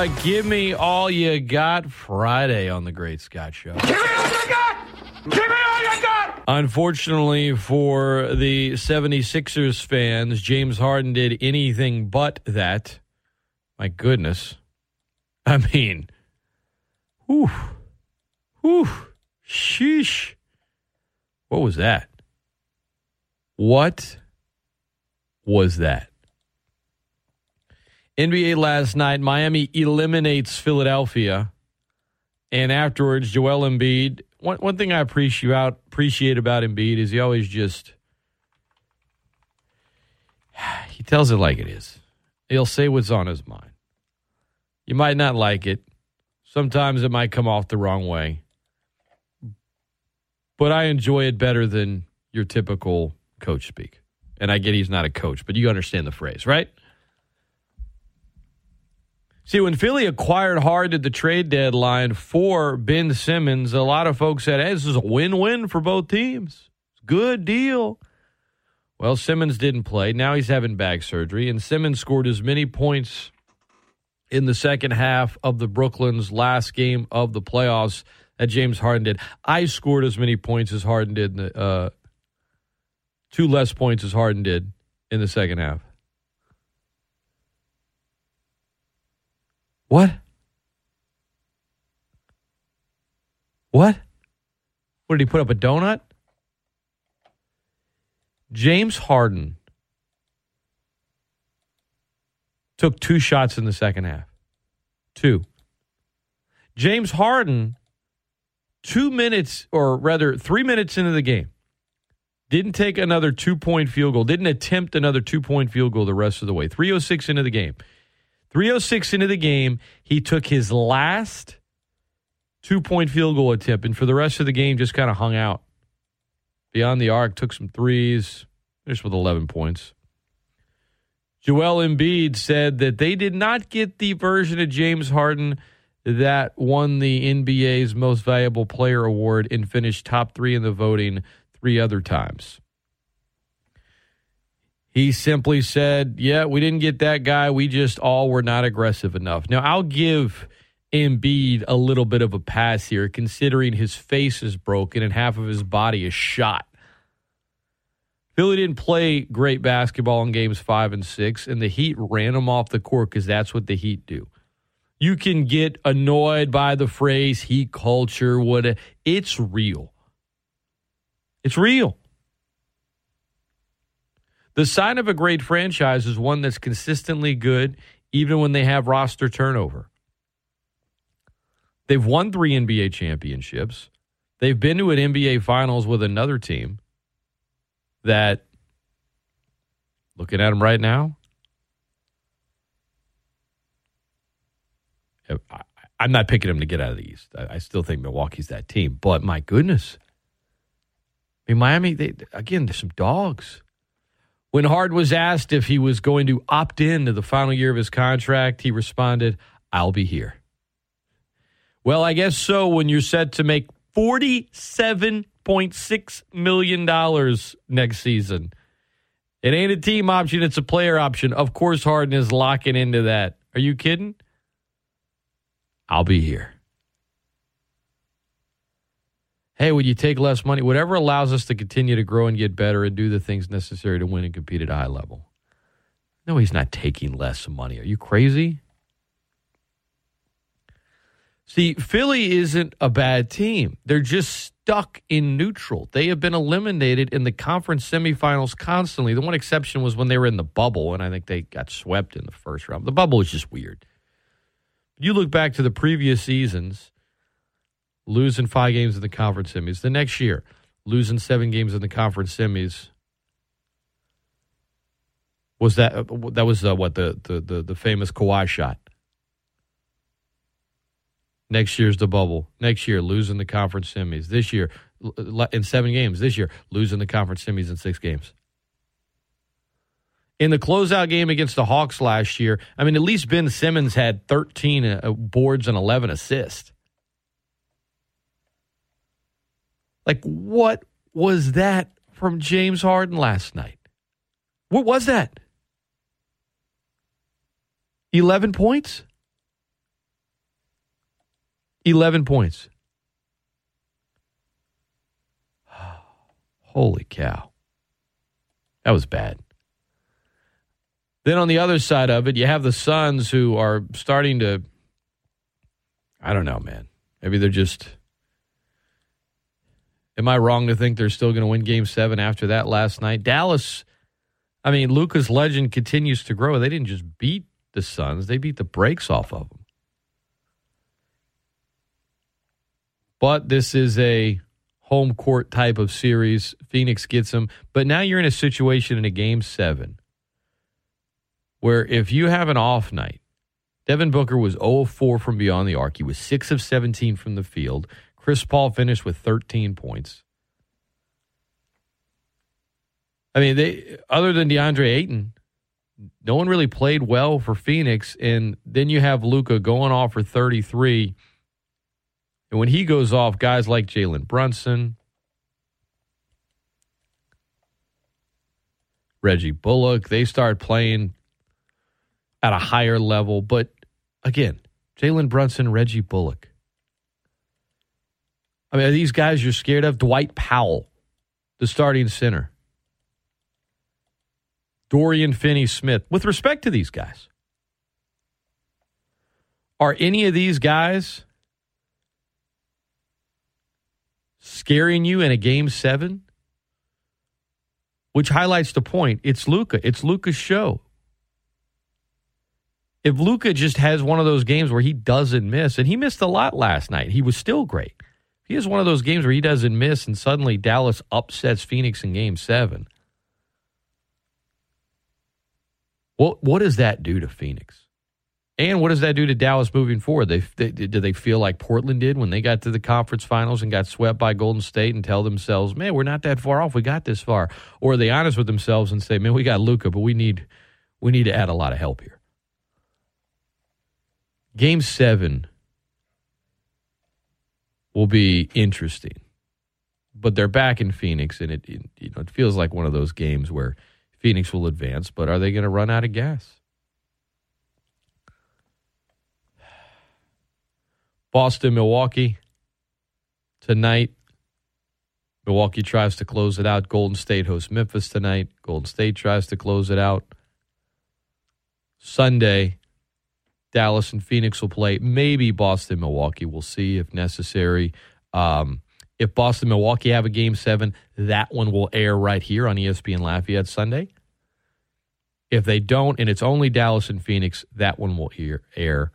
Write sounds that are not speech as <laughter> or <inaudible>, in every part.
Uh, give me all you got Friday on the Great Scott Show. Give me all you got! Give me all you got! Unfortunately for the 76ers fans, James Harden did anything but that. My goodness. I mean, whew, whew, sheesh. What was that? What was that? NBA last night, Miami eliminates Philadelphia. And afterwards, Joel Embiid. One, one thing I appreciate about, appreciate about Embiid is he always just <sighs> he tells it like it is. He'll say what's on his mind. You might not like it. Sometimes it might come off the wrong way. But I enjoy it better than your typical coach speak. And I get he's not a coach, but you understand the phrase, right? See, when Philly acquired Hard at the trade deadline for Ben Simmons, a lot of folks said, hey, this is a win win for both teams. Good deal. Well, Simmons didn't play. Now he's having back surgery, and Simmons scored as many points in the second half of the Brooklyn's last game of the playoffs that James Harden did. I scored as many points as Harden did, the, uh, two less points as Harden did in the second half. What? What? What did he put up a donut? James Harden took two shots in the second half. Two. James Harden, two minutes, or rather, three minutes into the game, didn't take another two point field goal, didn't attempt another two point field goal the rest of the way. 306 into the game. 306 into the game, he took his last two point field goal attempt, and for the rest of the game, just kind of hung out beyond the arc, took some threes, finished with 11 points. Joel Embiid said that they did not get the version of James Harden that won the NBA's Most Valuable Player award and finished top three in the voting three other times. He simply said, Yeah, we didn't get that guy. We just all were not aggressive enough. Now, I'll give Embiid a little bit of a pass here, considering his face is broken and half of his body is shot. Philly didn't play great basketball in games five and six, and the Heat ran them off the court because that's what the Heat do. You can get annoyed by the phrase Heat culture. What it's real. It's real. The sign of a great franchise is one that's consistently good, even when they have roster turnover. They've won three NBA championships. They've been to an NBA finals with another team that, looking at them right now, I'm not picking them to get out of the East. I, I still think Milwaukee's that team. But my goodness. I mean, Miami, they, again, there's some dogs. When Hard was asked if he was going to opt in to the final year of his contract, he responded, I'll be here. Well, I guess so when you're set to make $47.6 million next season. It ain't a team option, it's a player option. Of course, Harden is locking into that. Are you kidding? I'll be here. Hey, would you take less money? Whatever allows us to continue to grow and get better and do the things necessary to win and compete at a high level. No, he's not taking less money. Are you crazy? See, Philly isn't a bad team. They're just stuck in neutral. They have been eliminated in the conference semifinals constantly. The one exception was when they were in the bubble, and I think they got swept in the first round. The bubble was just weird. You look back to the previous seasons, losing five games in the conference semis. The next year, losing seven games in the conference semis. Was that that was uh, what the, the the the famous Kawhi shot? Next year's the bubble. Next year, losing the conference semis. This year, in seven games. This year, losing the conference semis in six games. In the closeout game against the Hawks last year, I mean, at least Ben Simmons had 13 uh, boards and 11 assists. Like, what was that from James Harden last night? What was that? 11 points? 11 points. <sighs> Holy cow. That was bad. Then on the other side of it, you have the Suns who are starting to, I don't know, man. Maybe they're just. Am I wrong to think they're still going to win game seven after that last night? Dallas, I mean, Luka's legend continues to grow. They didn't just beat the Suns, they beat the brakes off of them. but this is a home court type of series. Phoenix gets them. But now you're in a situation in a game seven where if you have an off night, Devin Booker was 0 4 from beyond the arc. He was 6 of 17 from the field. Chris Paul finished with 13 points. I mean, they other than DeAndre Ayton, no one really played well for Phoenix. And then you have Luka going off for 33 and when he goes off, guys like Jalen Brunson, Reggie Bullock, they start playing at a higher level. But again, Jalen Brunson, Reggie Bullock. I mean, are these guys you're scared of? Dwight Powell, the starting center. Dorian Finney Smith. With respect to these guys, are any of these guys scaring you in a game seven, which highlights the point. It's Luka. It's Luka's show. If Luca just has one of those games where he doesn't miss, and he missed a lot last night, he was still great. He has one of those games where he doesn't miss, and suddenly Dallas upsets Phoenix in game seven. What what does that do to Phoenix? And what does that do to Dallas moving forward? They, they, do they feel like Portland did when they got to the conference finals and got swept by Golden State and tell themselves, "Man, we're not that far off. We got this far." Or are they honest with themselves and say, "Man, we got Luka, but we need we need to add a lot of help here." Game 7 will be interesting. But they're back in Phoenix and it, it you know, it feels like one of those games where Phoenix will advance, but are they going to run out of gas? Boston, Milwaukee tonight. Milwaukee tries to close it out. Golden State hosts Memphis tonight. Golden State tries to close it out. Sunday, Dallas and Phoenix will play. Maybe Boston, Milwaukee. We'll see if necessary. Um, if Boston, Milwaukee have a game seven, that one will air right here on ESPN Lafayette Sunday. If they don't, and it's only Dallas and Phoenix, that one will air, air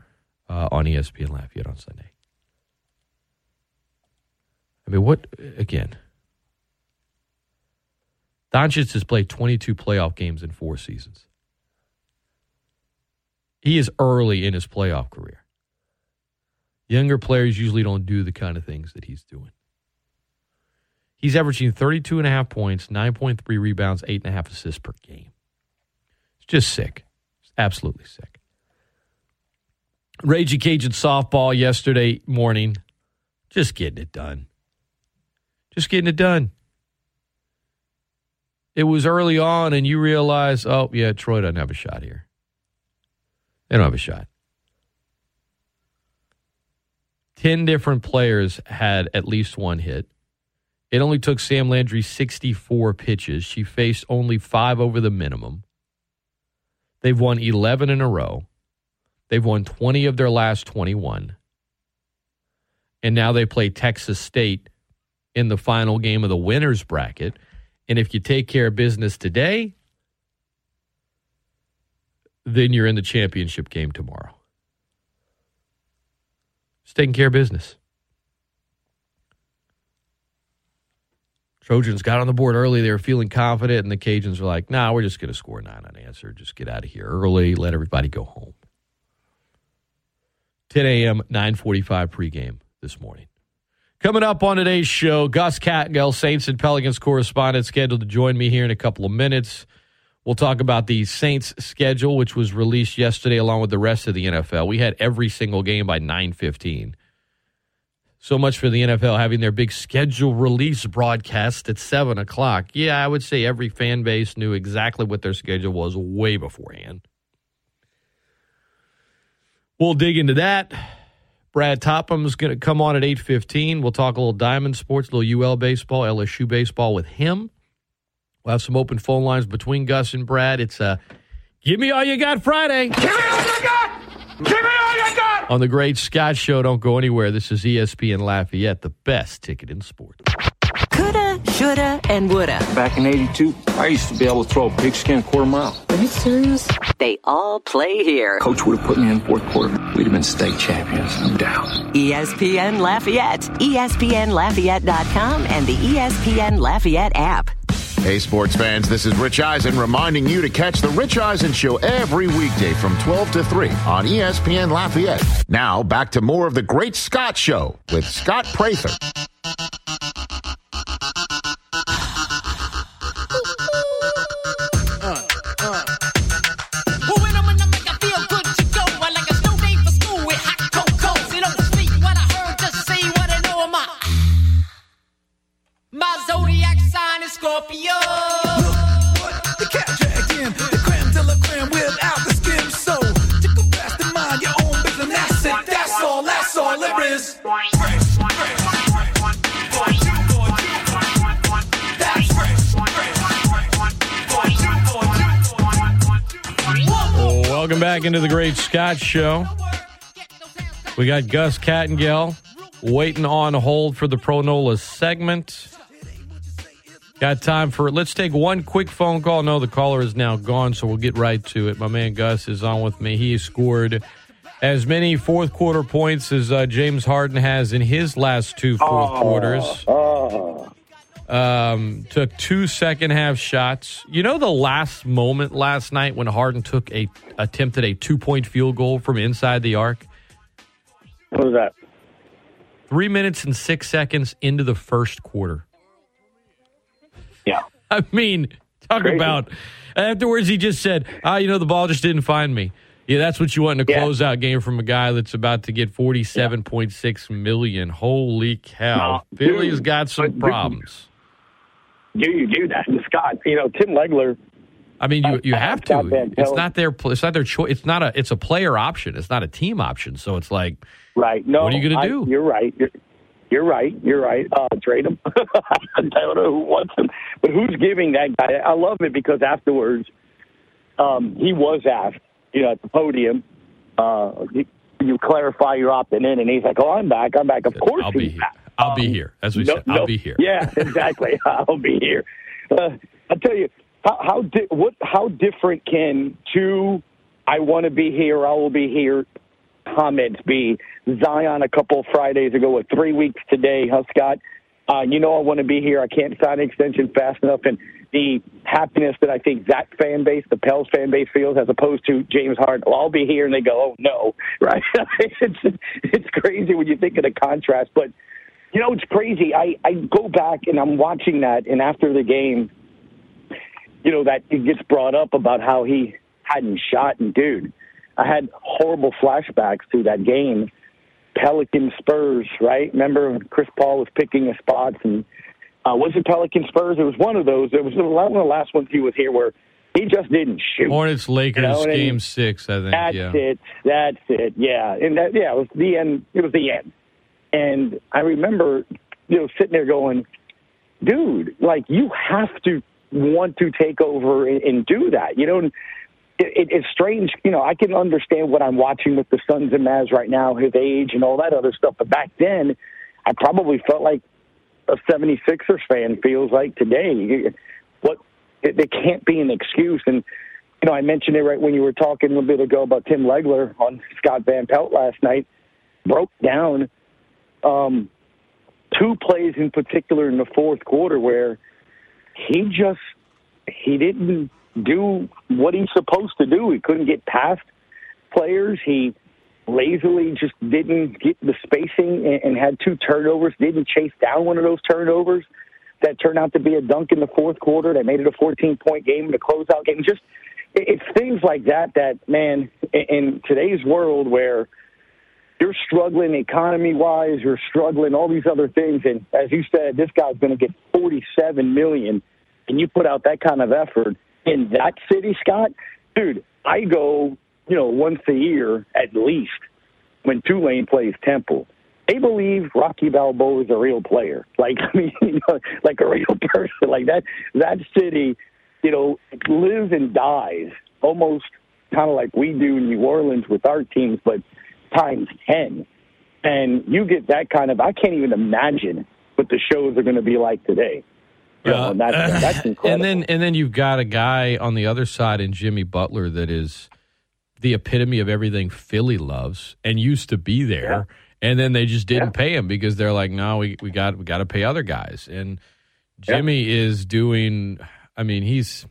uh, on ESPN Lafayette on Sunday. I mean, what again? Doncic has played 22 playoff games in four seasons. He is early in his playoff career. Younger players usually don't do the kind of things that he's doing. He's averaging 32 and a half points, 9.3 rebounds, 8.5 assists per game. It's just sick. It's absolutely sick. Raging Cajun softball yesterday morning. Just getting it done. Just getting it done. It was early on, and you realize, oh, yeah, Troy doesn't have a shot here. They don't have a shot. 10 different players had at least one hit. It only took Sam Landry 64 pitches. She faced only five over the minimum. They've won 11 in a row. They've won 20 of their last 21. and now they play Texas State in the final game of the winners bracket. And if you take care of business today, then you're in the championship game tomorrow. It's taking care of business. Trojans got on the board early. They were feeling confident, and the Cajuns were like, nah, we're just going to score nine unanswered. Just get out of here early. Let everybody go home. 10 a.m., 945 pregame this morning. Coming up on today's show, Gus Kattengell, Saints and Pelicans correspondent, scheduled to join me here in a couple of minutes. We'll talk about the Saints schedule, which was released yesterday along with the rest of the NFL. We had every single game by 915. So much for the NFL having their big schedule release broadcast at 7 o'clock. Yeah, I would say every fan base knew exactly what their schedule was way beforehand. We'll dig into that. Brad Topham's going to come on at 8.15. We'll talk a little Diamond Sports, a little UL baseball, LSU baseball with him. We'll have some open phone lines between Gus and Brad. It's a Give Me All You Got Friday. Give me all you got! Give me all you got! On the Great Scott Show, don't go anywhere. This is ESPN Lafayette, the best ticket in sports. Coulda, shoulda, and woulda. Back in 82, I used to be able to throw a pigskin quarter mile. Are you serious? They all play here. Coach would have put me in fourth quarter. We'd have been state champions, no doubt. ESPN Lafayette, ESPNLafayette.com, and the ESPN Lafayette app. Hey, sports fans, this is Rich Eisen reminding you to catch The Rich Eisen Show every weekday from 12 to 3 on ESPN Lafayette. Now, back to more of The Great Scott Show with Scott Prather. Back into the Great Scott Show. We got Gus Kattengell waiting on hold for the Pro Nola segment. Got time for it. Let's take one quick phone call. No, the caller is now gone, so we'll get right to it. My man Gus is on with me. He scored as many fourth quarter points as uh, James Harden has in his last two fourth quarters. Um, took two second half shots. You know the last moment last night when Harden took a attempted a two point field goal from inside the arc. What was that? Three minutes and six seconds into the first quarter. Yeah. <laughs> I mean, talk Crazy. about afterwards. He just said, "Ah, you know, the ball just didn't find me." Yeah, that's what you want in a Yeah. closeout game from a guy that's about to get forty-seven point six million. Holy cow! No, Philly's dude, got some problems. Do you do that, <laughs> Scott? You know, Tim Legler. I mean, you, you Uh, have to. It's not their. It's not their choice. It's not a. It's a player option. It's not a team option. So it's like, Right. No. What are you gonna do? You're right. You're, you're right. You're right. Uh, trade him. <laughs> I don't know who wants him, but who's giving that guy? I love it because afterwards, um, he was asked, you know, at the podium, uh, you, you clarify your opting in, and he's like, "Oh, I'm back. I'm back. Of course, I'll be he's back." I'll be Um, here. As we no- said, I'll no- be here. Yeah, <laughs> exactly. <laughs> I'll be here. Uh, I'll tell you how how di- what how different can two I want to be here, I will be here comments be. Zion a couple of Fridays ago, with three weeks today, huh, Scott? Uh, you know I want to be here. I can't sign an extension fast enough, and the happiness that I think that fan base, the Pels fan base, feels as opposed to James Harden. Well, I'll be here, and they go, "Oh no!" <laughs> Right? it's it's crazy when you think of the contrast, but you know, it's crazy. I, I go back and I'm watching that, and after the game, you know, that it gets brought up about how he hadn't shot. And dude, I had horrible flashbacks to that game. Pelican Spurs, right? Remember when Chris Paul was picking his spots, and uh, was it Pelican Spurs? It was one of those. It was one of the last ones he was here where he just didn't shoot. Hornets Lakers You know, game six. I think. That's yeah. it. That's it. Yeah, and that yeah, it was the end. It was the end. And I remember, you know, sitting there going, "Dude, like you have to want to take over and, and do that." You know, and it, it's strange. You know, I can understand what I'm watching with the Suns and Mavs right now, his age and all that other stuff. But back then, I probably felt like a 76ers fan feels like today. What it, it can't be an excuse. And you know, I mentioned it right when you were talking a little bit ago about Tim Legler on Scott Van Pelt last night. Broke down um, two plays in particular in the fourth quarter where he just he didn't do what he's supposed to do. He couldn't get past players. He lazily just didn't get the spacing and, and had two turnovers. Didn't chase down one of those turnovers that turned out to be a dunk in the fourth quarter. That made it a 14 point game in the closeout game. Just it- it's things like that that man in today's world where you're struggling economy wise, you're struggling all these other things, and as you said, this guy's going to get 47 million, and you put out that kind of effort in that city, Scott, dude. I go, you know, once a year at least when Tulane plays Temple. They believe Rocky Balboa is a real player, <laughs> like I mean, you know, like a real person, like that. That city, you know, lives and dies almost kind of like we do in New Orleans with our teams, but times 10. And you get that kind of, I can't even imagine what the shows are going to be like today. You know, and that's, uh, that's incredible. <laughs> and then and then you've got a guy on the other side in Jimmy Butler that is the epitome of everything Philly loves and used to be there. And then they just didn't pay him because they're like, no, we, we got we got to pay other guys. And Jimmy is doing. I mean, he's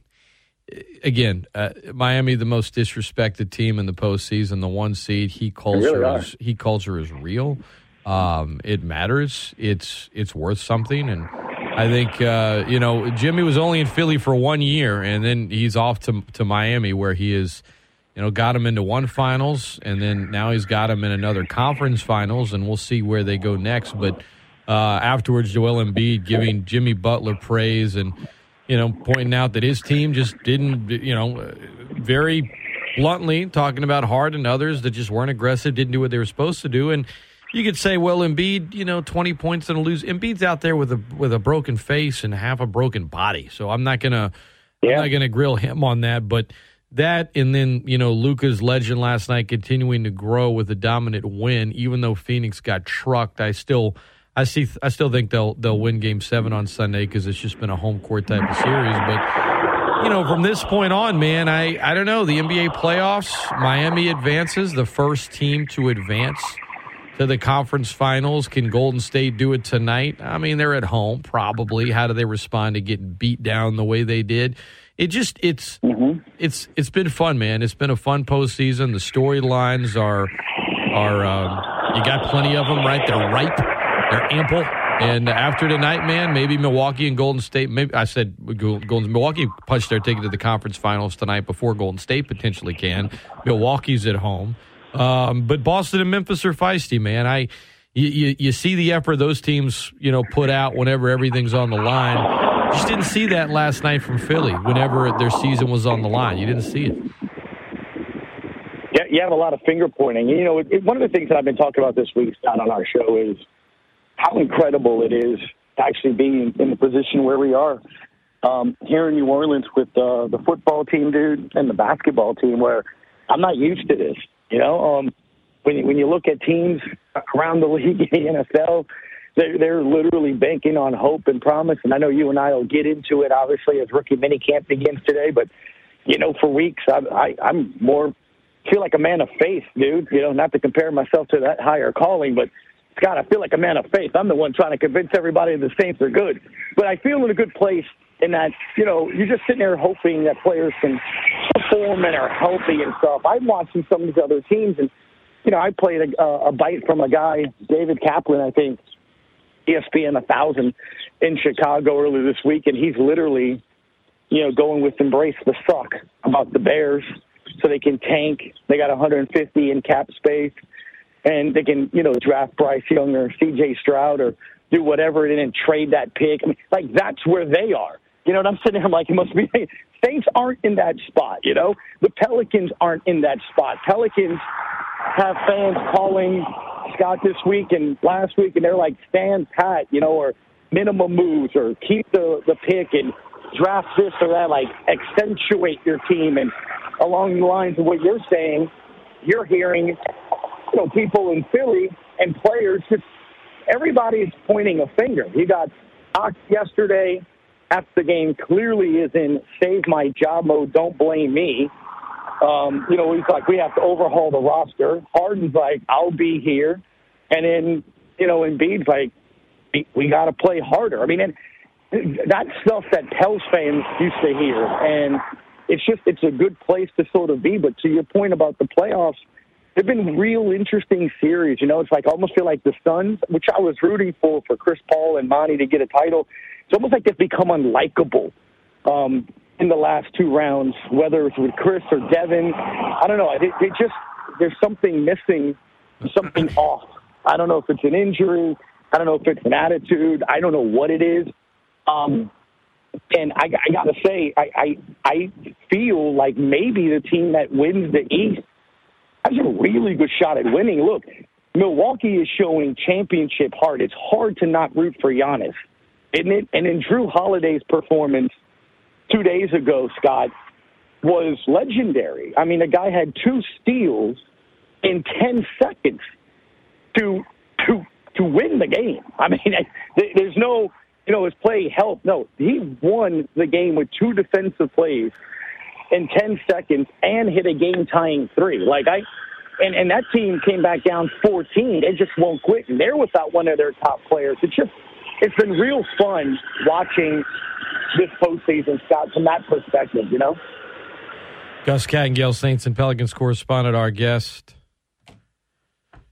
again uh, Miami, the most disrespected team in the postseason, the one seed. Heat culture really is heat culture is real. Um, it matters. It's it's worth something, and I think uh, you know Jimmy was only in Philly for one year, and then he's off to to Miami, where he is, you know, got him into one finals, and then now he's got him in another conference finals, and we'll see where they go next. But uh, afterwards, Joel Embiid giving Jimmy Butler praise and you know pointing out that his team just didn't, you know, very bluntly talking about Hard and others that just weren't aggressive, didn't do what they were supposed to do, and you could say, well, Embiid, you know, twenty points and a lose. Embiid's out there with a with a broken face and half a broken body, so I'm not gonna yeah. I'm not gonna grill him on that. But that and then you know Luka's legend last night continuing to grow with a dominant win, even though Phoenix got trucked. I still. I see. I still think they'll they'll win Game Seven on Sunday because it's just been a home court type of series. But you know, from this point on, man, I, I don't know. The NBA playoffs, Miami advances, the first team to advance to the conference finals. Can Golden State do it tonight? I mean, they're at home, probably. How do they respond to getting beat down the way they did? It just it's it's it's been fun, man. It's been a fun postseason. The storylines are are um, you got plenty of them, right? They're ripe, they're ample. And after tonight, man, maybe Milwaukee and Golden State. Maybe I said Golden Milwaukee punched their ticket to the conference finals tonight before Golden State potentially can. Milwaukee's at home, um, but Boston and Memphis are feisty, man. I you, you you see the effort those teams you know put out whenever everything's on the line. Just didn't see that last night from Philly. Whenever their season was on the line, you didn't see it. You have a lot of finger pointing. You know, it, it- one of the things that I've been talking about this week, Scott, on our show is how incredible it is to actually be in, in the position where we are um, here in New Orleans with uh, the football team, dude, and the basketball team. Where I'm not used to this. You know, um, when you, when you look at teams around the <laughs> league in the NFL, they're, they're literally banking on hope and promise. And I know you and I will get into it, obviously, as rookie minicamp begins today. But you know, for weeks, I, I, I'm more feel like a man of faith, dude. You know, not to compare myself to that higher calling, but Scott, I feel like a man of faith. I'm the one trying to convince everybody the Saints are good. But I feel in a good place in that, you know, you're just sitting there hoping that players can perform and are healthy and stuff. I'm watching some of these other teams, and, you know, I played a, a bite from a guy, David Kaplan, I think, ESPN 1000 in Chicago earlier this week, and he's literally, you know, going with embrace the suck about the Bears so they can tank. They got 150 in cap space, and they can, you know, draft Bryce Young or C.J. Stroud or do whatever and then trade that pick. I mean, like that's where they are. You know what I'm sitting there? <laughs> I'm like, it must be. <laughs> Saints aren't in that spot. You know, the Pelicans aren't in that spot. Pelicans have fans calling Scott this week and last week, and they're like, stand pat, you know, or minimum moves, or keep the the pick and draft this or that, like accentuate your team. And along the lines of what you're saying, you're hearing, know, people in Philly and players. Just everybody's pointing a finger. You got Doc yesterday after the game clearly is in save my job mode, don't blame me. Um, you know, he's like, we have to overhaul the roster. Harden's like, I'll be here. And then, you know, Embiid's like, we, got to play harder. I mean, and that's stuff that Pels fans used to hear. And it's just, it's a good place to sort of be. But to your point about the playoffs, they've been real interesting series. You know, it's like I almost feel like the Suns, which I was rooting for, for Chris Paul and Monty to get a title. It's almost like they've become unlikable. Um, in the last two rounds, whether it's with Chris or Devin. I don't know. They, they just there's something missing, something <clears throat> off. I don't know if it's an injury. I don't know if it's an attitude. I don't know what it is. Um, and I, I got to say, I, I I feel like maybe the team that wins the East has a really good shot at winning. Look, Milwaukee is showing championship heart. It's hard to not root for Giannis, isn't it? And in Jrue Holiday's performance two days ago, Scott, was legendary. I mean, the guy had two steals in 10 seconds to to to win the game. I mean, <laughs> there's no, you know, his play helped. No, he won the game with two defensive plays in 10 seconds and hit a game tying three. Like I and and that team came back down 14. They just won't quit. And they're without one of their top players. It's just it's been real fun watching this postseason, Scott, from that perspective, you know? Gus Kattengell, Saints and Pelicans correspondent, our guest.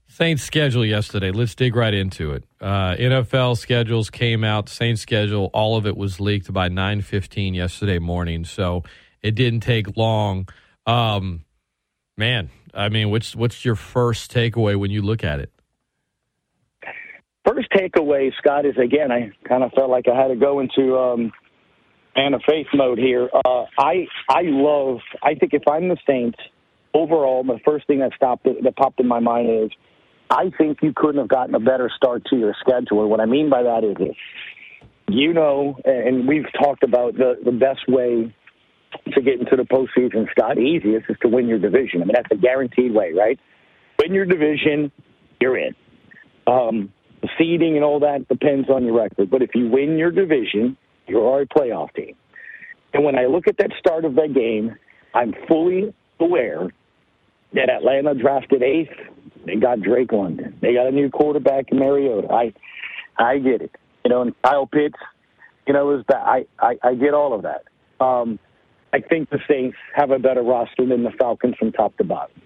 Saints schedule yesterday. Let's dig right into it. Uh, NFL schedules came out. Saints schedule, all of it was leaked by 9.15 yesterday morning, so it didn't take long. Um, man, I mean, what's what's your first takeaway when you look at it? First takeaway, Scott, is again, I kind of felt like I had to go into um, man of faith mode here. Uh, I I love. I think if I'm the Saints, overall, the first thing that stopped that popped in my mind is, I think you couldn't have gotten a better start to your schedule. And what I mean by that is this: you know, and we've talked about the the best way to get into the postseason, Scott. Easiest is to win your division. I mean, that's a guaranteed way, right? Win your division, you're in. Um, seeding and all that depends on your record. But if you win your division, you're already a playoff team. And when I look at that start of that game, I'm fully aware that Atlanta drafted eighth. They got Drake London. They got a new quarterback in Mariota. I, I get it. You know, and Kyle Pitts, you know, is that I, I, I get all of that. Um, I think the Saints have a better roster than the Falcons from top to bottom.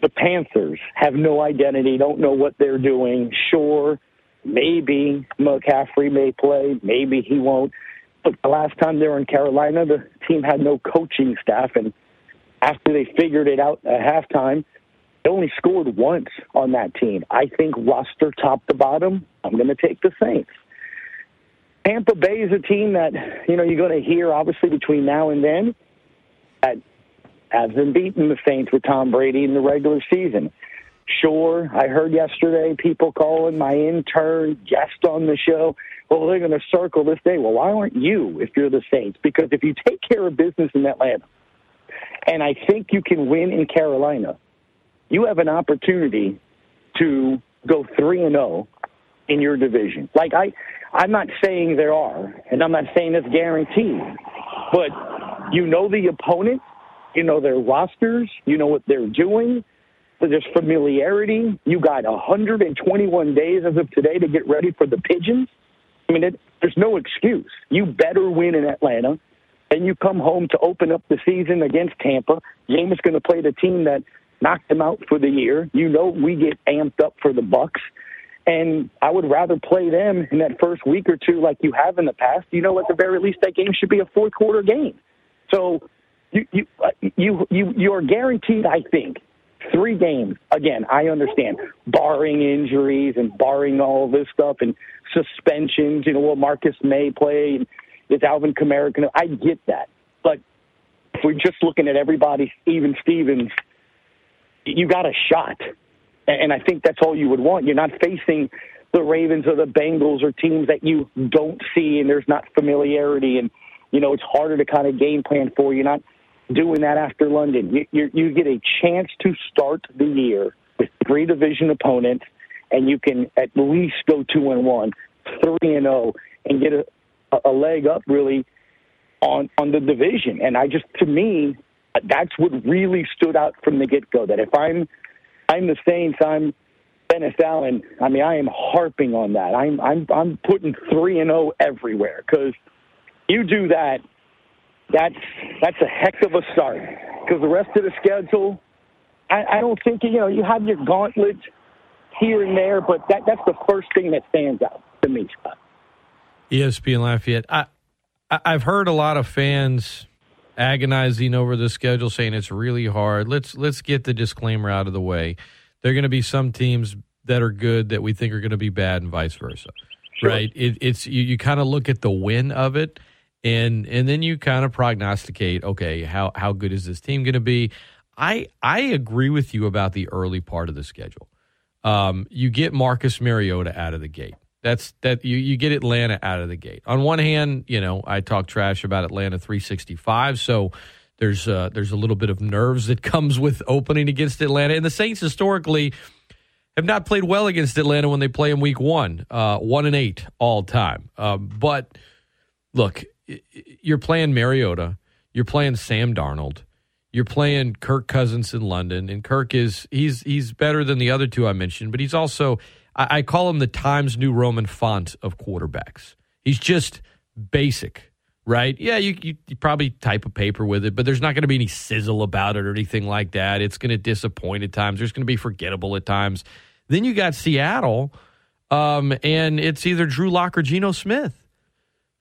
The Panthers have no identity, don't know what they're doing. Sure, maybe McCaffrey may play, maybe he won't. But the last time they were in Carolina, the team had no coaching staff, and after they figured it out at halftime, they only scored once on that team. I think roster top to bottom, I'm going to take the Saints. Tampa Bay is a team that you know you're going to hear obviously between now and then that has been beating the Saints with Tom Brady in the regular season. Sure, I heard yesterday people calling my intern guest on the show. Well, they're going to circle this day. Well, why aren't you if you're the Saints? Because if you take care of business in Atlanta, and I think you can win in Carolina, you have an opportunity to go three and zero in your division. Like I, I'm not saying there are, and I'm not saying it's guaranteed, but you know the opponent, you know their rosters, you know what they're doing. So there's familiarity. You got 121 days as of today to get ready for the Pigeons. I mean, it, there's no excuse. You better win in Atlanta, and you come home to open up the season against Tampa. Jameis going to play the team that knocked them out for the year. You know we get amped up for the Bucks, and I would rather play them in that first week or two like you have in the past. You know, at the very least, that game should be a fourth quarter game. So you you you you you are guaranteed, I think, three games. Again, I understand, barring injuries and barring all this stuff and suspensions. You know, will Marcus Maye play? Is Alvin Kamara going? I get that, but if we're just looking at everybody, even Stevens, you got a shot, and I think that's all you would want. You're not facing the Ravens or the Bengals or teams that you don't see, and there's not familiarity, and you know it's harder to kind of game plan for. You're not doing that after London. You, you, you get a chance to start the year with three division opponents, and you can at least go two and one, three and zero, and get a, a leg up really on on the division. And I just, to me, that's what really stood out from the get go. That if I'm I'm the Saints, I'm Dennis Allen. I mean, I am harping on that. I'm I'm I'm putting three and zero everywhere because you do that. That's that's a heck of a start because the rest of the schedule, I, I don't think you know you have your gauntlet here and there, but that that's the first thing that stands out to me, Scott. ESPN Lafayette. I, I I've heard a lot of fans agonizing over the schedule, saying it's really hard. Let's let's get the disclaimer out of the way. There are going to be some teams that are good that we think are going to be bad, and vice versa. Sure. Right? It, it's you, you kind of look at the win of it, and and then you kind of prognosticate. Okay, how how good is this team going to be? I I agree with you about the early part of the schedule. Um, you get Marcus Mariota out of the gate. That's that you you get Atlanta out of the gate. On one hand, you know I talk trash about Atlanta 365, so there's uh, there's a little bit of nerves that <laughs> comes with opening against Atlanta, and the Saints historically have not played well against Atlanta when they play in Week One, uh, one and eight all time. Um, but look, you're playing Mariota, you're playing Sam Darnold, you're playing Kirk Cousins in London, and Kirk is he's he's better than the other two I mentioned, but he's also I, I call him the Times New Roman font of quarterbacks. He's just basic, right? Yeah, you, you, you probably type a paper with it, but there's not going to be any sizzle about it or anything like that. It's going to disappoint at times. There's going to be forgettable at times. Then you got Seattle, um, and it's either Drew Lock or Geno Smith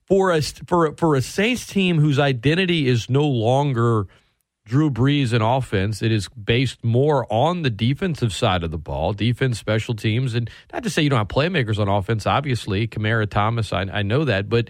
for a for for a Saints team whose identity is no longer Drew Brees and offense. It is based more on the defensive side of the ball, defense, special teams, and not to say you don't have playmakers on offense. Obviously, Kamara, Thomas, I, I know that, but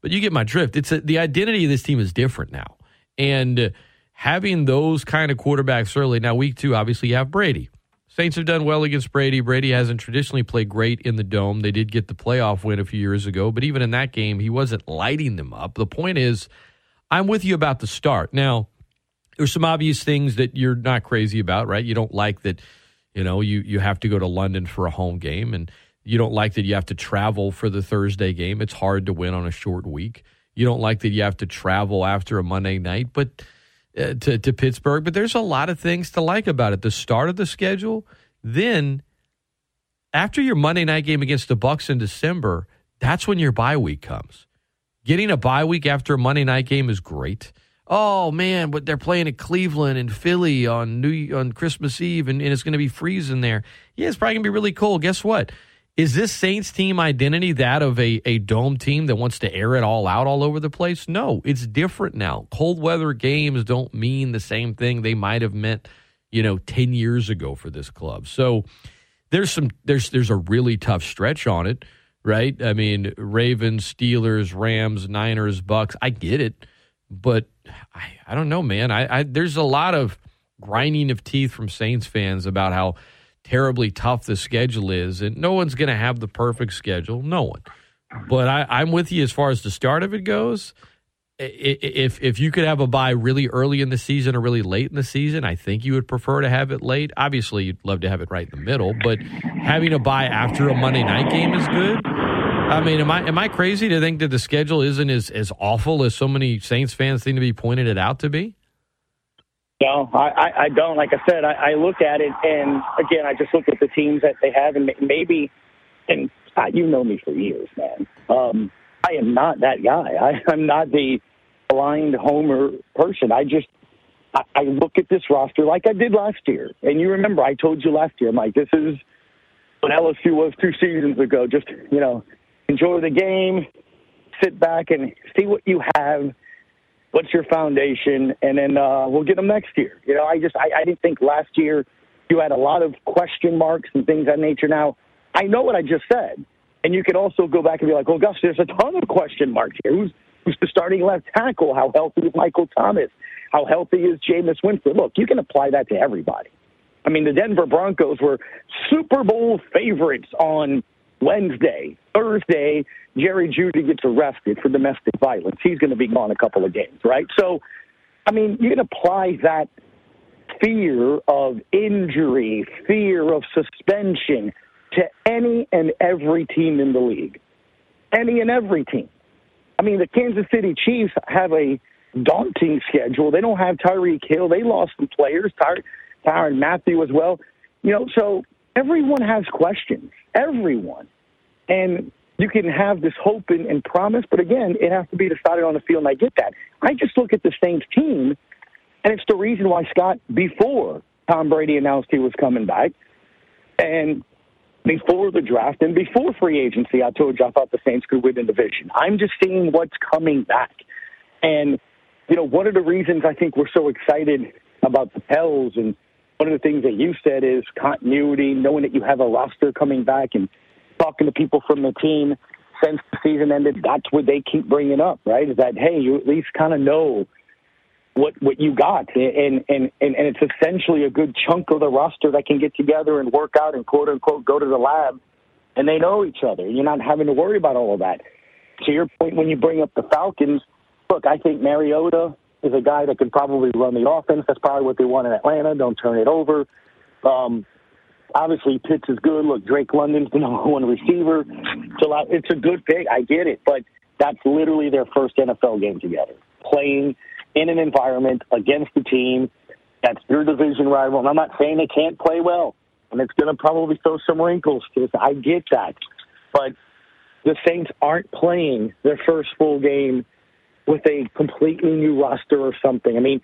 but you get my drift. It's a, the identity of this team is different now, and having those kind of quarterbacks early. Now, week two, obviously, you have Brady. Saints have done well against Brady. Brady hasn't traditionally played great in the dome. They did get the playoff win a few years ago, but even in that game, he wasn't lighting them up. The point is, I'm with you about the start. Now, there's some obvious things that you're not crazy about, right? You don't like that, you know, you you have to go to London for a home game, and you don't like that you have to travel for the Thursday game. It's hard to win on a short week. You don't like that you have to travel after a Monday night, but uh, to to Pittsburgh. But there's a lot of things to like about it. The start of the schedule, then after your Monday night game against the Bucks in December, that's when your bye week comes. Getting a bye week after a Monday night game is great. Oh man, but they're playing at Cleveland and Philly on New on Christmas Eve, and, and it's going to be freezing there. Yeah, it's probably going to be really cold. Guess what? Is this Saints team identity that of a, a dome team that wants to air it all out all over the place? No, it's different now. Cold weather games don't mean the same thing they might have meant, you know, 10 years ago for this club. So there's some there's there's a really tough stretch on it, right? I mean, Ravens, Steelers, Rams, Niners, Bucks. I get it, but I, I don't know, man. I, I there's a lot of grinding of teeth from Saints fans about how terribly tough the schedule is, and no one's going to have the perfect schedule. No one. But I, I'm with you as far as the start of it goes. If if you could have a bye really early in the season or really late in the season, I think you would prefer to have it late. Obviously, you'd love to have it right in the middle, but having a bye after a Monday night game is good. I mean, am I am I crazy to think that the schedule isn't as, as awful as so many Saints fans seem to be pointing it out to be? No, I, I, I don't. Like I said, I, I look at it, and again, I just look at the teams that they have, and maybe, and uh, you know me for years, man. Um, I am not that guy. I, I'm not the blind homer person. I just, I, I look at this roster like I did last year, and you remember I told you last year, Mike. This is what LSU was two seasons ago. Just you know, enjoy the game, sit back and see what you have what's your foundation, and then uh, we'll get them next year. You know, I just I, I didn't think last year you had a lot of question marks and things of that nature. Now I know what I just said, and you can also go back and be like, well, Gus, there's a ton of question marks here. Who's who's the starting left tackle? How healthy is Michael Thomas? How healthy is Jameis Winston? Look, you can apply that to everybody. I mean, the Denver Broncos were Super Bowl favorites on Wednesday. Thursday, Jerry Jeudy gets arrested for domestic violence. He's going to be gone a couple of games, right? So I mean, you can apply that fear of injury, fear of suspension to any and every team in the league. Any and every team. I mean, the Kansas City Chiefs have a daunting schedule. They don't have Tyreek Hill. They lost some players, Ty- Tyrann Mathieu as well. You know, so everyone has questions. Everyone. And you can have this hope and, and promise, but again, it has to be decided on the field, and I get that. I just look at the Saints team, and it's the reason why Scott, before Tom Brady announced he was coming back, and before the draft and before free agency, I told you I thought the Saints could win the division. I'm just seeing what's coming back. And, you know, one of the reasons I think we're so excited about the Pels and one of the things that you said is continuity, knowing that you have a roster coming back and talking to people from the team since the season ended. That's what they keep bringing up, right? Is that, hey, you at least kind of know what what you got, and and and and it's essentially a good chunk of the roster that can get together and work out and quote unquote go to the lab, and they know each other. You're not having to worry about all of that. To your point, when you bring up the Falcons, look, I think Mariota is a guy that could probably run the offense. That's probably what they want in Atlanta. Don't turn it over. Um, obviously, Pitts is good. Look, Drake London's the <laughs> number one receiver, so I- it's a good pick. I get it, but that's literally their first NFL game together, playing in an environment against a team that's your division rival. And I'm not saying they can't play well, and it's going to probably throw some wrinkles this. I get that, but the Saints aren't playing their first full game with a completely new roster or something. I mean,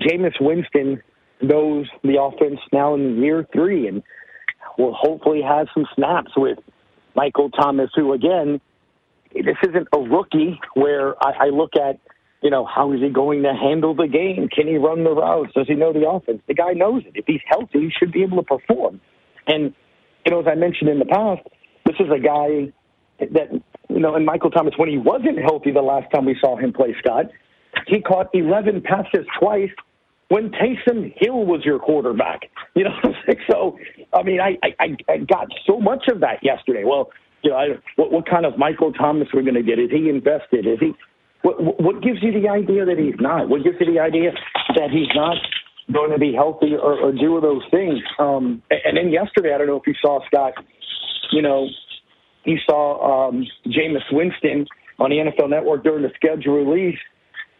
Jameis Winston knows the offense now in year three and will hopefully have some snaps with Michael Thomas, who, again, this isn't a rookie where I, I look at, you know, how is he going to handle the game? Can he run the routes? Does he know the offense? The guy knows it. If he's healthy, he should be able to perform. And, you know, as I mentioned in the past, this is a guy that, you know, and Michael Thomas, when he wasn't healthy the last time we saw him play, Scott, he caught 11 passes twice when Taysom Hill was your quarterback. You know, so I mean, I, I I got so much of that yesterday. Well, you know, I, what what kind of Michael Thomas we're going to get? Is he invested? Is he? What what gives you the idea that he's not? What gives you the idea that he's not going to be healthy or, or do those things? Um, and, and then yesterday, I don't know if you saw Scott. You know, you saw um, Jameis Winston on the NFL Network during the schedule release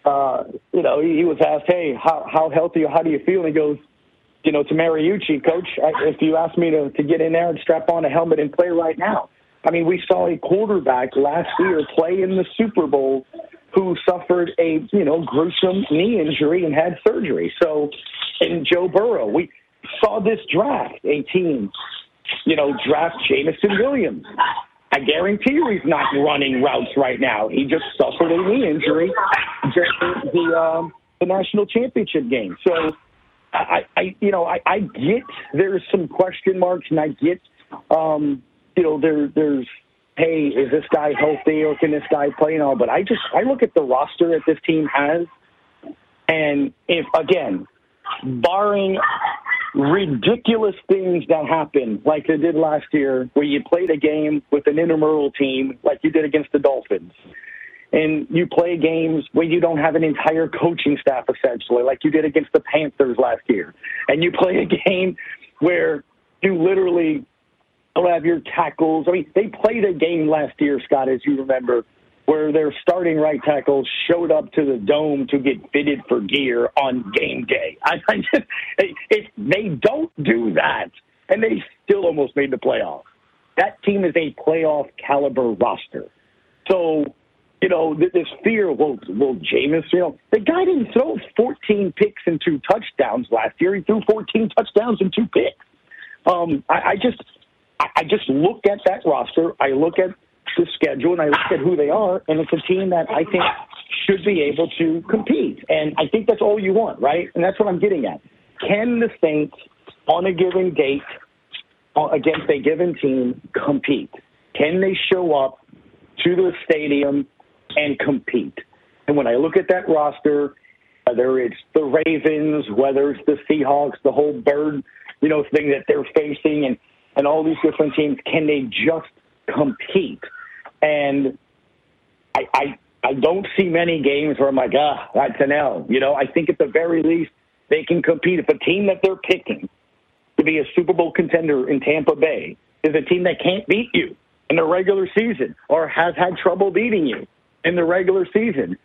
uh, you know, he, he was asked, "Hey, how how healthy how do you feel?" And he goes, "You know, to Mariucci, coach, I, if you ask me to to get in there and strap on a helmet and play right now." I mean, we saw a quarterback last year play in the Super Bowl who suffered a you know gruesome knee injury and had surgery. So, and Joe Burrow, we saw this draft a team, you know, draft Jameson Williams. I guarantee you he's not running routes right now. He just suffered a knee injury during the um, the national championship game. So I, I you know, I, I get there's some question marks, and I get, um, you know, there there's hey, is this guy healthy or can this guy play and all? But I just I look at the roster that this team has, and if again, barring ridiculous things that happen like they did last year, where you played a game with an intramural team like you did against the Dolphins, and you play games where you don't have an entire coaching staff essentially, like you did against the Panthers last year, and you play a game where you literally don't have your tackles. I mean, they played a game last year, Scott, as you remember, where their starting right tackle showed up to the dome to get fitted for gear on game day. I, I just, if they don't do that, and they still almost made the playoffs, that team is a playoff caliber roster. So, you know, this fear, well, well, Jameis, you know, the guy didn't throw 14 picks and two touchdowns last year. He threw 14 touchdowns and two picks. Um, I, I just, I, I just look at that roster. I look at the schedule and I look at who they are, and it's a team that I think should be able to compete. And I think that's all you want, right? And that's what I'm getting at. Can the Saints, on a given date, uh, against a given team, compete? Can they show up to the stadium and compete? And when I look at that roster, whether it's the Ravens, whether it's the Seahawks, the whole bird, you know, thing that they're facing, and and all these different teams, can they just compete? And I, I I don't see many games where I'm like, ah, that's an L. You know, I think at the very least they can compete. If a team that they're picking to be a Super Bowl contender in Tampa Bay is a team that can't beat you in the regular season or has had trouble beating you in the regular season,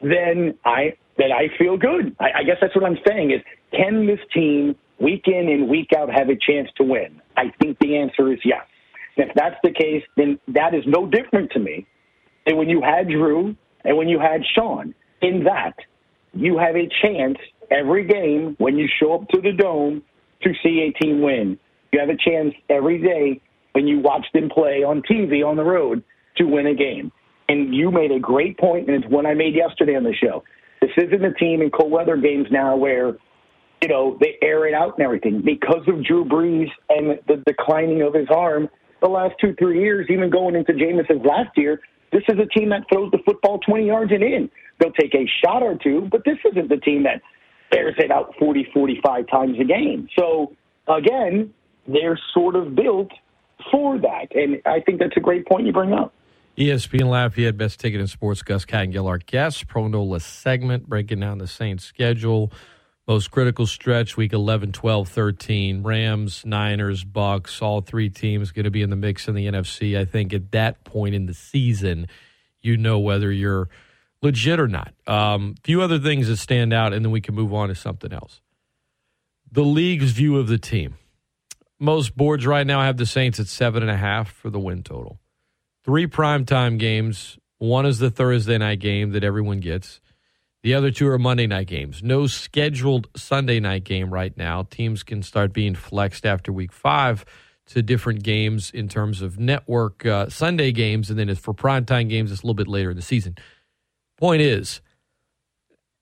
then I that I feel good. I, I guess that's what I'm saying is can this team week in and week out have a chance to win? I think the answer is yes. If that's the case, then that is no different to me than when you had Drew and when you had Sean. In that, you have a chance every game when you show up to the dome to see a team win. You have a chance every day when you watch them play on TV on the road to win a game. And you made a great point, and it's one I made yesterday on the show. This isn't a team in cold weather games now where, you know, they air it out and everything. Because of Drew Brees and the declining of his arm the last two, three years, even going into Jameson's last year, this is a team that throws the football 20 yards and in. They'll take a shot or two, but this isn't the team that bears it out 40, 45 times a game. So, again, they're sort of built for that. And I think that's a great point you bring up. ESPN Lafayette, best ticket in sports. Gus Kattengell, our guest. Pro Nola segment, breaking down the Saints' schedule. Most critical stretch, week 11, 12, 13. Rams, Niners, Bucks, all three teams going to be in the mix in the NFC. I think at that point in the season, you know whether you're legit or not. A um, few other things that stand out, and then we can move on to something else. The league's view of the team. Most boards right now have the Saints at seven and a half for the win total three primetime games. One is the Thursday night game that everyone gets. The other two are Monday night games. No scheduled Sunday night game right now. Teams can start being flexed after week five to different games in terms of network uh, Sunday games. And then it's for primetime games, it's a little bit later in the season. Point is,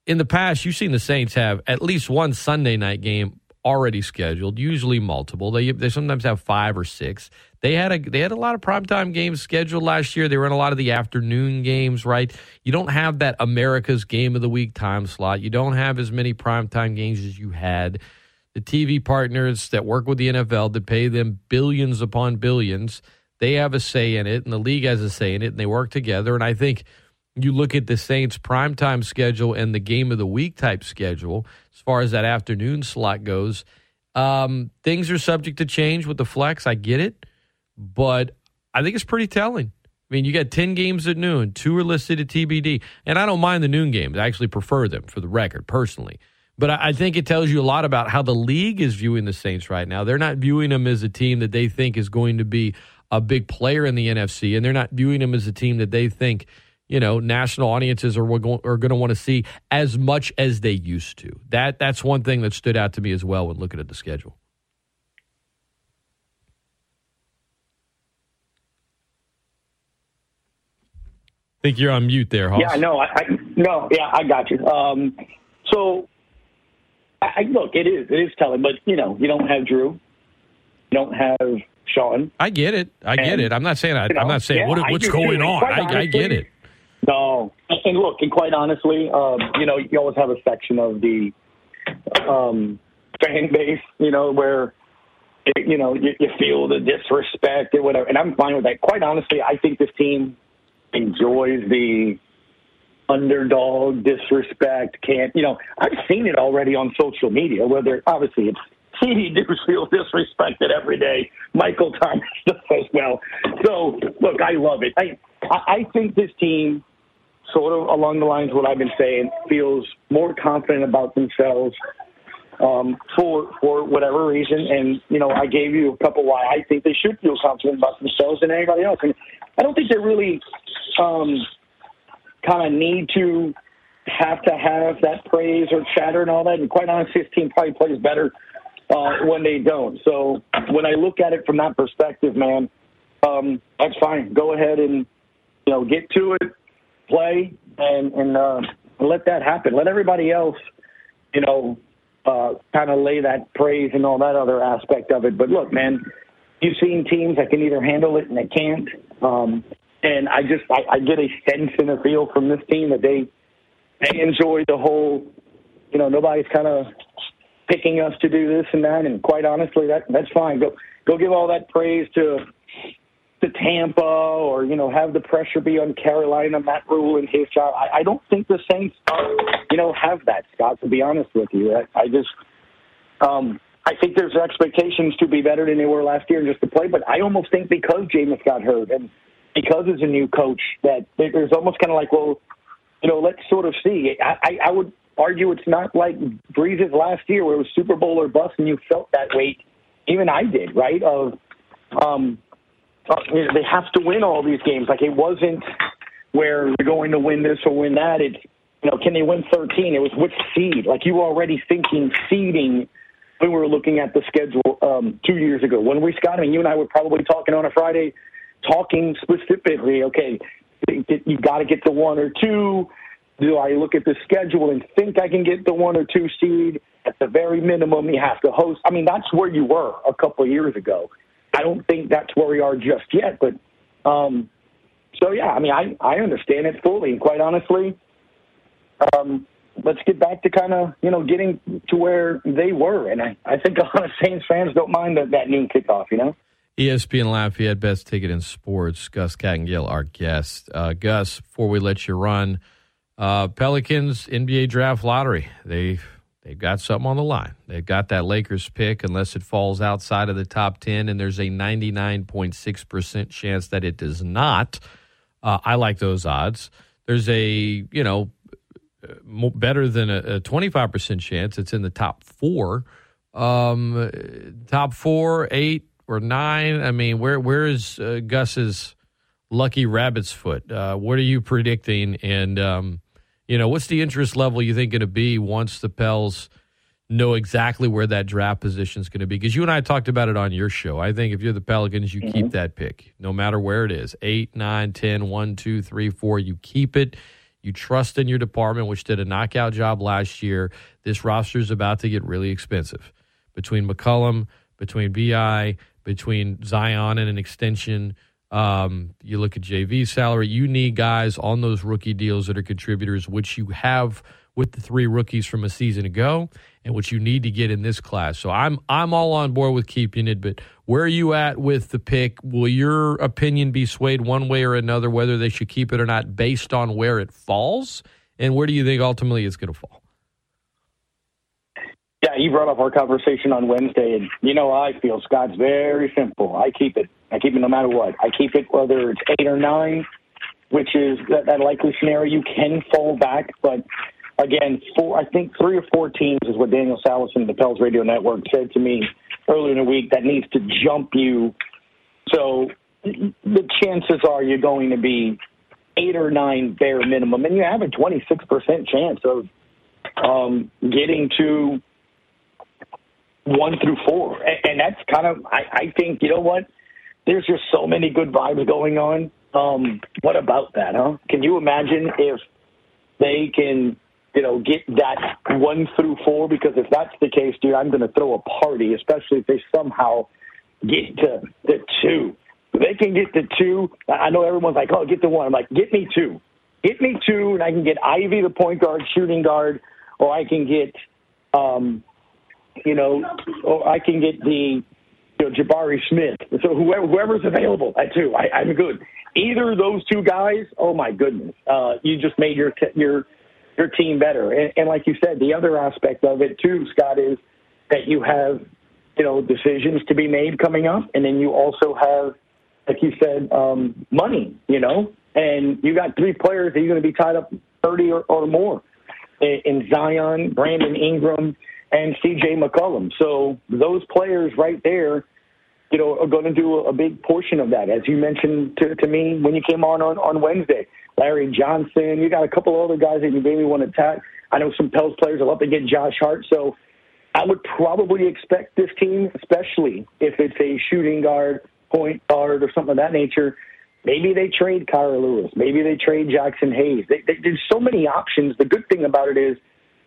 in the past, you've seen the Saints have at least one Sunday night game already scheduled, usually multiple. They they sometimes have five or six. They had a they had a lot of primetime games scheduled last year. They were in a lot of the afternoon games, right? You don't have that America's game of the week time slot. You don't have as many primetime games as you had. The TV partners that work with the NFL that pay them billions upon billions, they have a say in it, and the league has a say in it, and they work together. And I think you look at the Saints' primetime schedule and the game of the week type schedule, as far as that afternoon slot goes, um, things are subject to change with the flex. I get it but I think it's pretty telling. I mean, you got 10 games at noon, two are listed at TBD. And I don't mind the noon games. I actually prefer them for the record, personally. But I think it tells you a lot about how the league is viewing the Saints right now. They're not viewing them as a team that they think is going to be a big player in the NFC, and they're not viewing them as a team that they think, you know, national audiences are, are going to want to see as much as they used to. That That's one thing that stood out to me as well when looking at the schedule. I think you're on mute there, Hoss. Yeah, no, I, I no, yeah, I got you. Um, so, I, look, it is it is telling, but you know, you don't have Drew, you don't have Sean. I get it. I get it. I'm not saying I, you know, I'm not saying yeah, what, what's going too. on. I, I get it. No, and look, and quite honestly, um, you know, you always have a section of the um, fan base, you know, where you know you, you feel the disrespect or whatever, and I'm fine with that. Quite honestly, I think this team enjoys the underdog disrespect. Can't you know? I've seen it already on social media. Whether obviously it's <laughs> CD News feels disrespected every day. Michael Thomas <laughs> does as well. So look, I love it. I I think this team, sort of along the lines of what I've been saying, feels more confident about themselves um, for for whatever reason. And you know, I gave you a couple why I think they should feel confident about themselves and anybody else. And I don't think they really um, kind of need to have to have that praise or chatter and all that. And quite honestly, this team probably plays better uh, when they don't. So when I look at it from that perspective, man, um, that's fine. Go ahead and you know get to it, play, and and uh, let that happen. Let everybody else, you know, uh, kind of lay that praise and all that other aspect of it. But look, man, you've seen teams that can either handle it and they can't. Um, and I just I, I get a sense and a feel from this team that they they enjoy the whole. You know, nobody's kind of picking us to do this and that. And quite honestly, that that's fine. Go go give all that praise to to Tampa or you know have the pressure be on Carolina, Matt Rhule and his job. I, I don't think the Saints, you know, have that. Scott, to be honest with you, I, I just, um, I think there's expectations to be better than they were last year just to play. But I almost think because Jameis got hurt and because it's a new coach, that there's almost kind of like, well, you know, let's sort of see. I, I, I would argue it's not like Brees's last year where it was Super Bowl or bust, and you felt that weight. Even I did, right? Of um, you know, they have to win all these games. Like it wasn't where they're going to win this or win that. It, you know, can they win 13? It was which seed? Like you were already thinking seeding when we were looking at the schedule um, two years ago. When we, Scott, I mean, you and I were probably talking on a Friday, talking specifically. Okay, you got to get the one or two. Do I look at the schedule and think I can get the one or two seed? At the very minimum, you have to host. I mean, that's where you were a couple of years ago. I don't think that's where we are just yet, but um, so yeah, I mean, I I understand it fully, and quite honestly, um, let's get back to kind of you know getting to where they were, and I I think a lot of Saints fans don't mind that that noon kickoff, you know. ESPN Lafayette Best Ticket in Sports. Gus Kattengell, our guest. Uh, Gus, before we let you run, uh, Pelicans NBA Draft Lottery. They they've got something on the line. They've got that Lakers pick unless it falls outside of the top ten, and there's a 99.6 percent chance that it does not. Uh, I like those odds. There's a you know better than a five percent chance it's in the top four. Um, top four, eight or nine. I mean, where where is uh, Gus's lucky rabbit's foot? Uh, what are you predicting? And um, you know, what's the interest level you think going to be once the Pels know exactly where that draft position is going to be? Because you and I talked about it on your show. I think if you're the Pelicans, you keep mm-hmm. that pick, no matter where it is eight, nine, ten, one, two, three, four. You keep it. You trust in your department, which did a knockout job last year. This roster is about to get really expensive between McCollum, between BI, between Zion and an extension. Um, you look at JV salary. You need guys on those rookie deals that are contributors, which you have with the three rookies from a season ago, and which you need to get in this class. So I'm I'm all on board with keeping it. But where are you at with the pick? Will your opinion be swayed one way or another whether they should keep it or not, based on where it falls? And where do you think ultimately it's going to fall? Yeah, you brought up our conversation on Wednesday, and you know how I feel. Scott's very simple. I keep it. I keep it no matter what. I keep it whether it's eight or nine, which is that, that likely scenario. You can fall back, but again, four. I think three or four teams is what Daniel Sallerson of the Pels Radio Network said to me earlier in the week. That needs to jump you. So the chances are you're going to be eight or nine bare minimum, and you have a 26 percent chance of um, getting to one through four. And, and that's kind of, I, I think, you know what? There's just so many good vibes going on. Um, what about that, huh? Can you imagine if they can, you know, get that one through four? Because if that's the case, dude, I'm going to throw a party, especially if they somehow get to the two. If they can get to two. I know everyone's like, oh, get to one. I'm like, get me two. Get me two, and I can get Ivey, the point guard, shooting guard, or I can get um, you know, or I can get the you know, Jabari Smith. So whoever, whoever's available at two, I, I'm good. Either those two guys, oh my goodness, uh, you just made your your your team better. And, and like you said, the other aspect of it too, Scott, is that you have you know decisions to be made coming up, and then you also have, like you said, um, money. You know, and you got three players that you're going to be tied up thirty or, or more in Zion, Brandon Ingram and CJ McCollum. So those players right there, you know, are going to do a big portion of that. As you mentioned to, to me when you came on, on on Wednesday, Larry Johnson. You got a couple other guys that you maybe want to attack. I know some Pels players will love to get Josh Hart. So I would probably expect this team, especially if it's a shooting guard, point guard, or something of that nature. Maybe they trade Kira Lewis. Maybe they trade Jaxson Hayes. They, they, there's so many options. The good thing about it is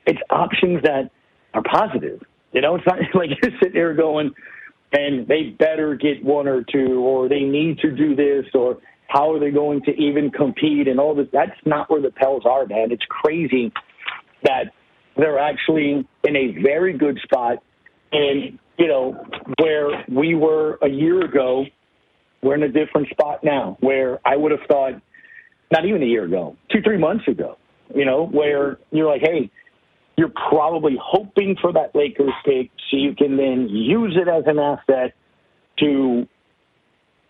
it's options that are positive. You know, it's not <laughs> like you're sitting there going, and they better get one or two, or they need to do this, or how are they going to even compete and all this. That's not where the Pels are, man. It's crazy that they're actually in a very good spot. And, you know, where we were a year ago, we're in a different spot now where I would have thought, not even a year ago, two, three months ago, you know, where you're like, hey, you're probably hoping for that Lakers pick so you can then use it as an asset to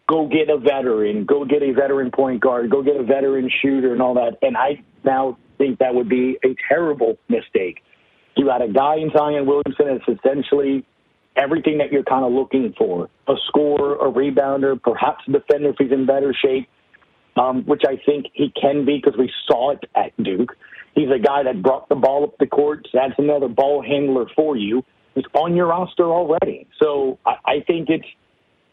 go get a veteran, go get a veteran point guard, go get a veteran shooter and all that. And I now think that would be a terrible mistake. You got a guy in Zion Williamson that's essentially everything that you're kind of looking for a scorer, a rebounder, perhaps a defender if he's in better shape, um, which I think he can be because we saw it at Duke. He's a guy that brought the ball up the court. That's another ball handler for you. He's on your roster already. So I, I think it's,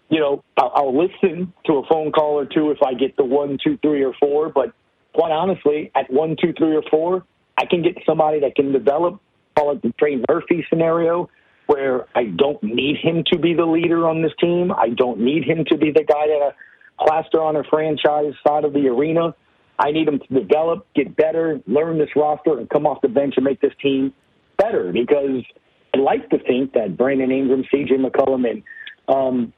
you know, I'll, I'll listen to a phone call or two if I get the one, two, three, or four. But quite honestly, at one, two, three, or four, I can get somebody that can develop, call it the Trey Murphy scenario, where I don't need him to be the leader on this team. I don't need him to be the guy that a plaster on a franchise side of the arena. I need them to develop, get better, learn this roster, and come off the bench and make this team better. Because I like to think that Brandon Ingram, C.J. McCollum, and um,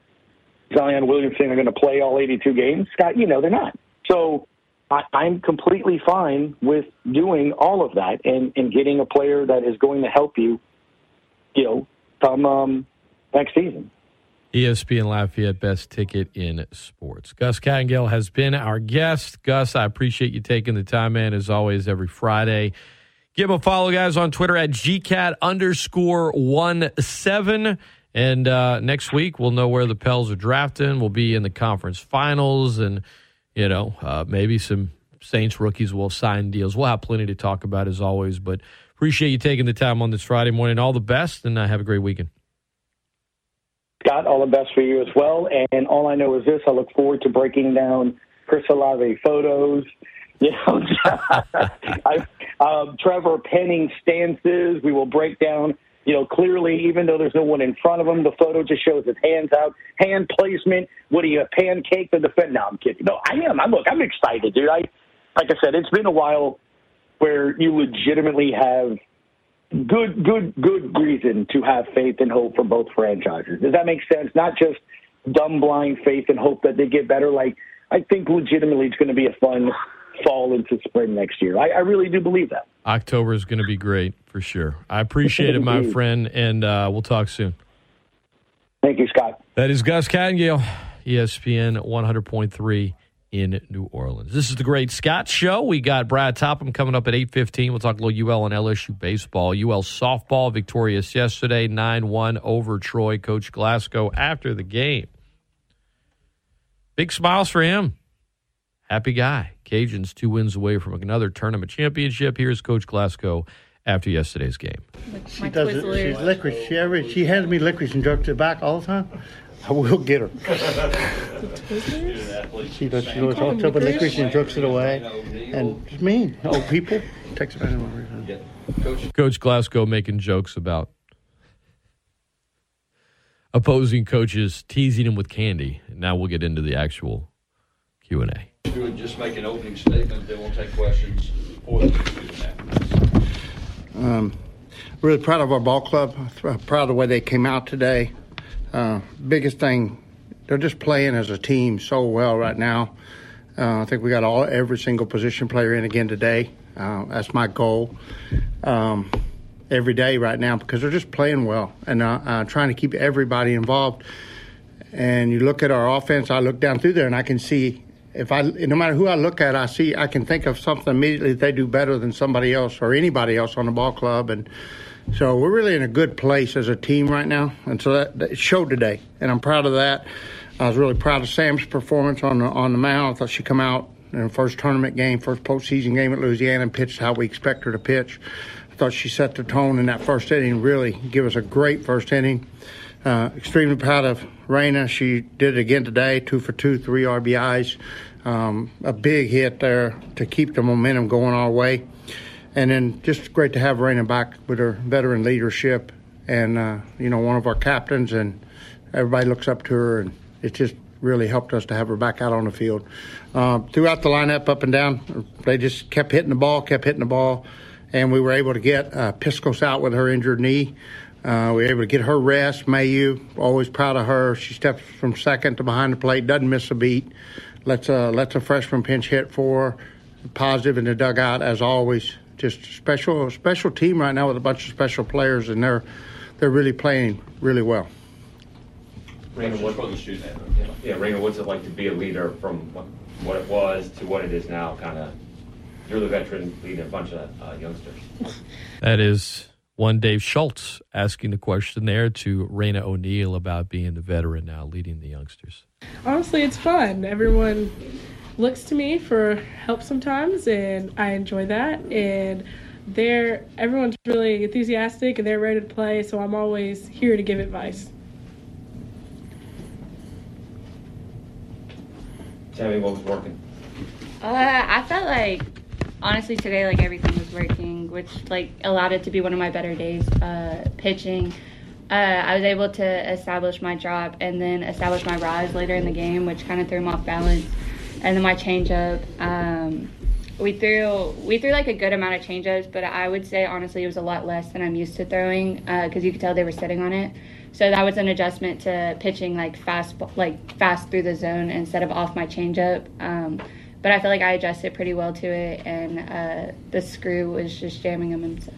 Zion Williamson are going to play all 82 games. Scott, you know they're not. So I, I'm completely fine with doing all of that and, and getting a player that is going to help you, you know, come um, next season. ESPN Lafayette best ticket in sports. Gus Kattengell has been our guest. Gus, I appreciate you taking the time, man, as always, every Friday. Give him a follow, guys, on Twitter at GCAT underscore one seven. And uh, next week, we'll know where the Pels are drafting. We'll be in the conference finals, and, you know, uh, maybe some Saints rookies will sign deals. We'll have plenty to talk about, as always. But appreciate you taking the time on this Friday morning. All the best, and uh, have a great weekend. Scott, all the best for you as well. And all I know is this: I look forward to breaking down Chris Olave photos. <laughs> You know, I, um, Trevor Penning stances. We will break down. You know, clearly, even though there's no one in front of him, the photo just shows his hands out, hand placement. What Would he have pancake the defense? No, I'm kidding. No, I am. I'm look. I'm excited, dude. I, like I said, it's been a while where you legitimately have good, good, good reason to have faith and hope for both franchises. Does that make sense? Not just dumb, blind faith and hope that they get better. Like I think legitimately it's going to be a fun fall into spring next year. I, I really do believe that. October is going to be great for sure. I appreciate it, my <laughs> friend, and uh, we'll talk soon. Thank you, Scott. That is Gus Kattengell, ESPN 100.3 in New Orleans. This is the Great Scott Show. We got Brad Topham coming up at 8.15. We'll talk a little UL and LSU baseball. UL softball victorious yesterday, 9-1 over Troy. Coach Glasco after the game. Big smiles for him. Happy guy. Cajuns two wins away from another tournament championship. Here's Coach Glasco after yesterday's game. She does it. She's licorice. She ever she hands me licorice and jerks it back all the time. I will get her. She does. She always talks about licorice and jerks it away, and it's mean. Old people takes it back. Coach, Coach Glasco making jokes about opposing coaches teasing him with candy. Now we'll get into the actual Q and A. You would just make an opening statement, then we'll take questions for the Q&A. Um, really proud of our ball club. Proud of the way they came out today. Uh, biggest thing, they're just playing as a team so well right now. Uh, I think we got all every single position player in again today. Uh, that's my goal um, every day right now because they're just playing well and uh, uh, trying to keep everybody involved. And you look at our offense, I look down through there and I can see if I, no matter who I look at, I see I can think of something immediately they do better than somebody else or anybody else on the ball club, and so we're really in a good place as a team right now, and so that, that showed today, and I'm proud of that. I was really proud of Sam's performance on the on the mound. I thought she come out in her first tournament game, first postseason game at Louisiana, and pitched how we expect her to pitch. I thought she set the tone in that first inning, really give us a great first inning. Uh, extremely proud of Raina. She did it again today, two for two, three RBIs. Um, a big hit there to keep the momentum going our way. And then just great to have Raina back with her veteran leadership and, uh, you know, one of our captains, and everybody looks up to her, and it just really helped us to have her back out on the field. Uh, throughout the lineup, up and down, they just kept hitting the ball, kept hitting the ball, and we were able to get uh, Piscos out with her injured knee Uh, we were able to get her rest. Mayu, always proud of her. She steps from second to behind the plate, doesn't miss a beat. Lets a lets a freshman pinch hit for her. Positive in the dugout as always. Just special special team right now with a bunch of special players, and they're they're really playing really well. Raina, what for the student? Yeah, Raina, what's it like to be a leader from what, what it was to what it is now? Kind of, you're the veteran leading a bunch of uh, youngsters. <laughs> That is one Dave Schultz asking the question there to Raina O'Neal about being the veteran now leading the youngsters. Honestly, it's fun. Everyone looks to me for help sometimes, and I enjoy that. And they're everyone's really enthusiastic and they're ready to play. So I'm always here to give advice. Tell me what was working. Uh, I felt like honestly today like everything was working, which like allowed it to be one of my better days. Uh, pitching, uh, I was able to establish my drop and then establish my rise later in the game, which kind of threw him off balance. And then my changeup. Um, we threw we threw like a good amount of changeups, but I would say honestly it was a lot less than I'm used to throwing because you could tell they were sitting on it. So that was an adjustment to pitching like fast like fast through the zone instead of off my changeup. Um, but I feel like I adjusted pretty well to it, and uh, the screw was just jamming them inside.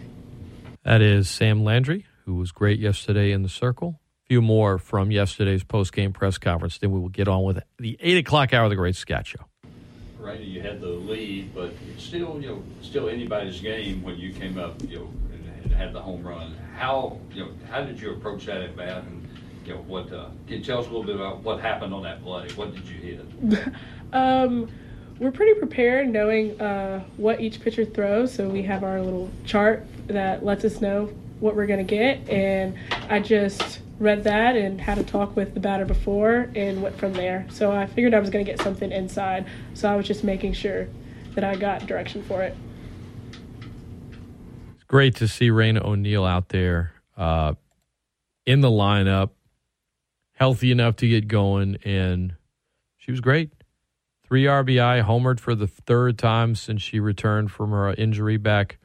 That is Sam Landry, who was great yesterday in the circle. A few more from yesterday's post game press conference. Then we will get on with the eight o'clock hour of the Great Scott Show. Right, you had the lead, but it's still, you know, still anybody's game when you came up, you know, and had the home run. How, you know, how did you approach that at bat? And, you know, what, uh, can you tell us a little bit about what happened on that play? What did you hit? <laughs> Um, we're pretty prepared knowing uh, what each pitcher throws. So we have our little chart that lets us know what we're going to get. And I just read that and had a talk with the batter before and went from there. So I figured I was going to get something inside. So I was just making sure that I got direction for it. It's great to see Raina O'Neal out there uh, in the lineup, healthy enough to get going, and she was great. Three RBI, homered for the third time since she returned from her injury back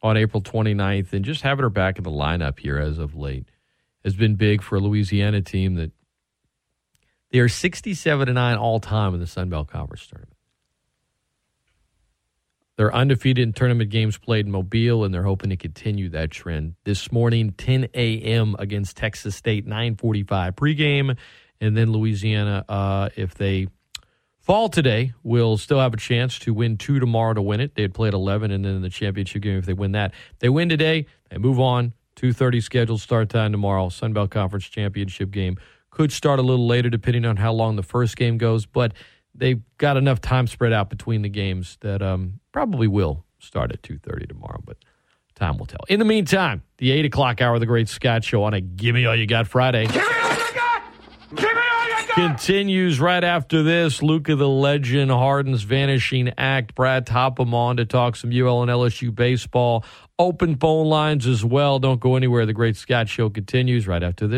on April 29th, and just having her back in the lineup here as of late has been big for a Louisiana team that they are 67 to 9 all time in the Sun Belt Conference tournament. They're undefeated in tournament games played in Mobile, and they're hoping to continue that trend. This morning, 10 a.m. against Texas State, 9:45 pregame, and then Louisiana, uh, if they fall today, will still have a chance to win two tomorrow to win it. They had played 11, and then in the championship game, if they win that, they win today. They move on. 2:30 scheduled start time tomorrow. Sun Belt Conference championship game could start a little later depending on how long the first game goes, but they've got enough time spread out between the games that um, probably will start at 2.30 tomorrow but time will tell. In the meantime the 8 o'clock hour of the great scott show on a give me all you got! Friday continues right after this. Luka the legend harden's vanishing act. Brad topham on to talk some ul and lsu baseball open phone lines as well. Don't go anywhere. The great scott show continues right after this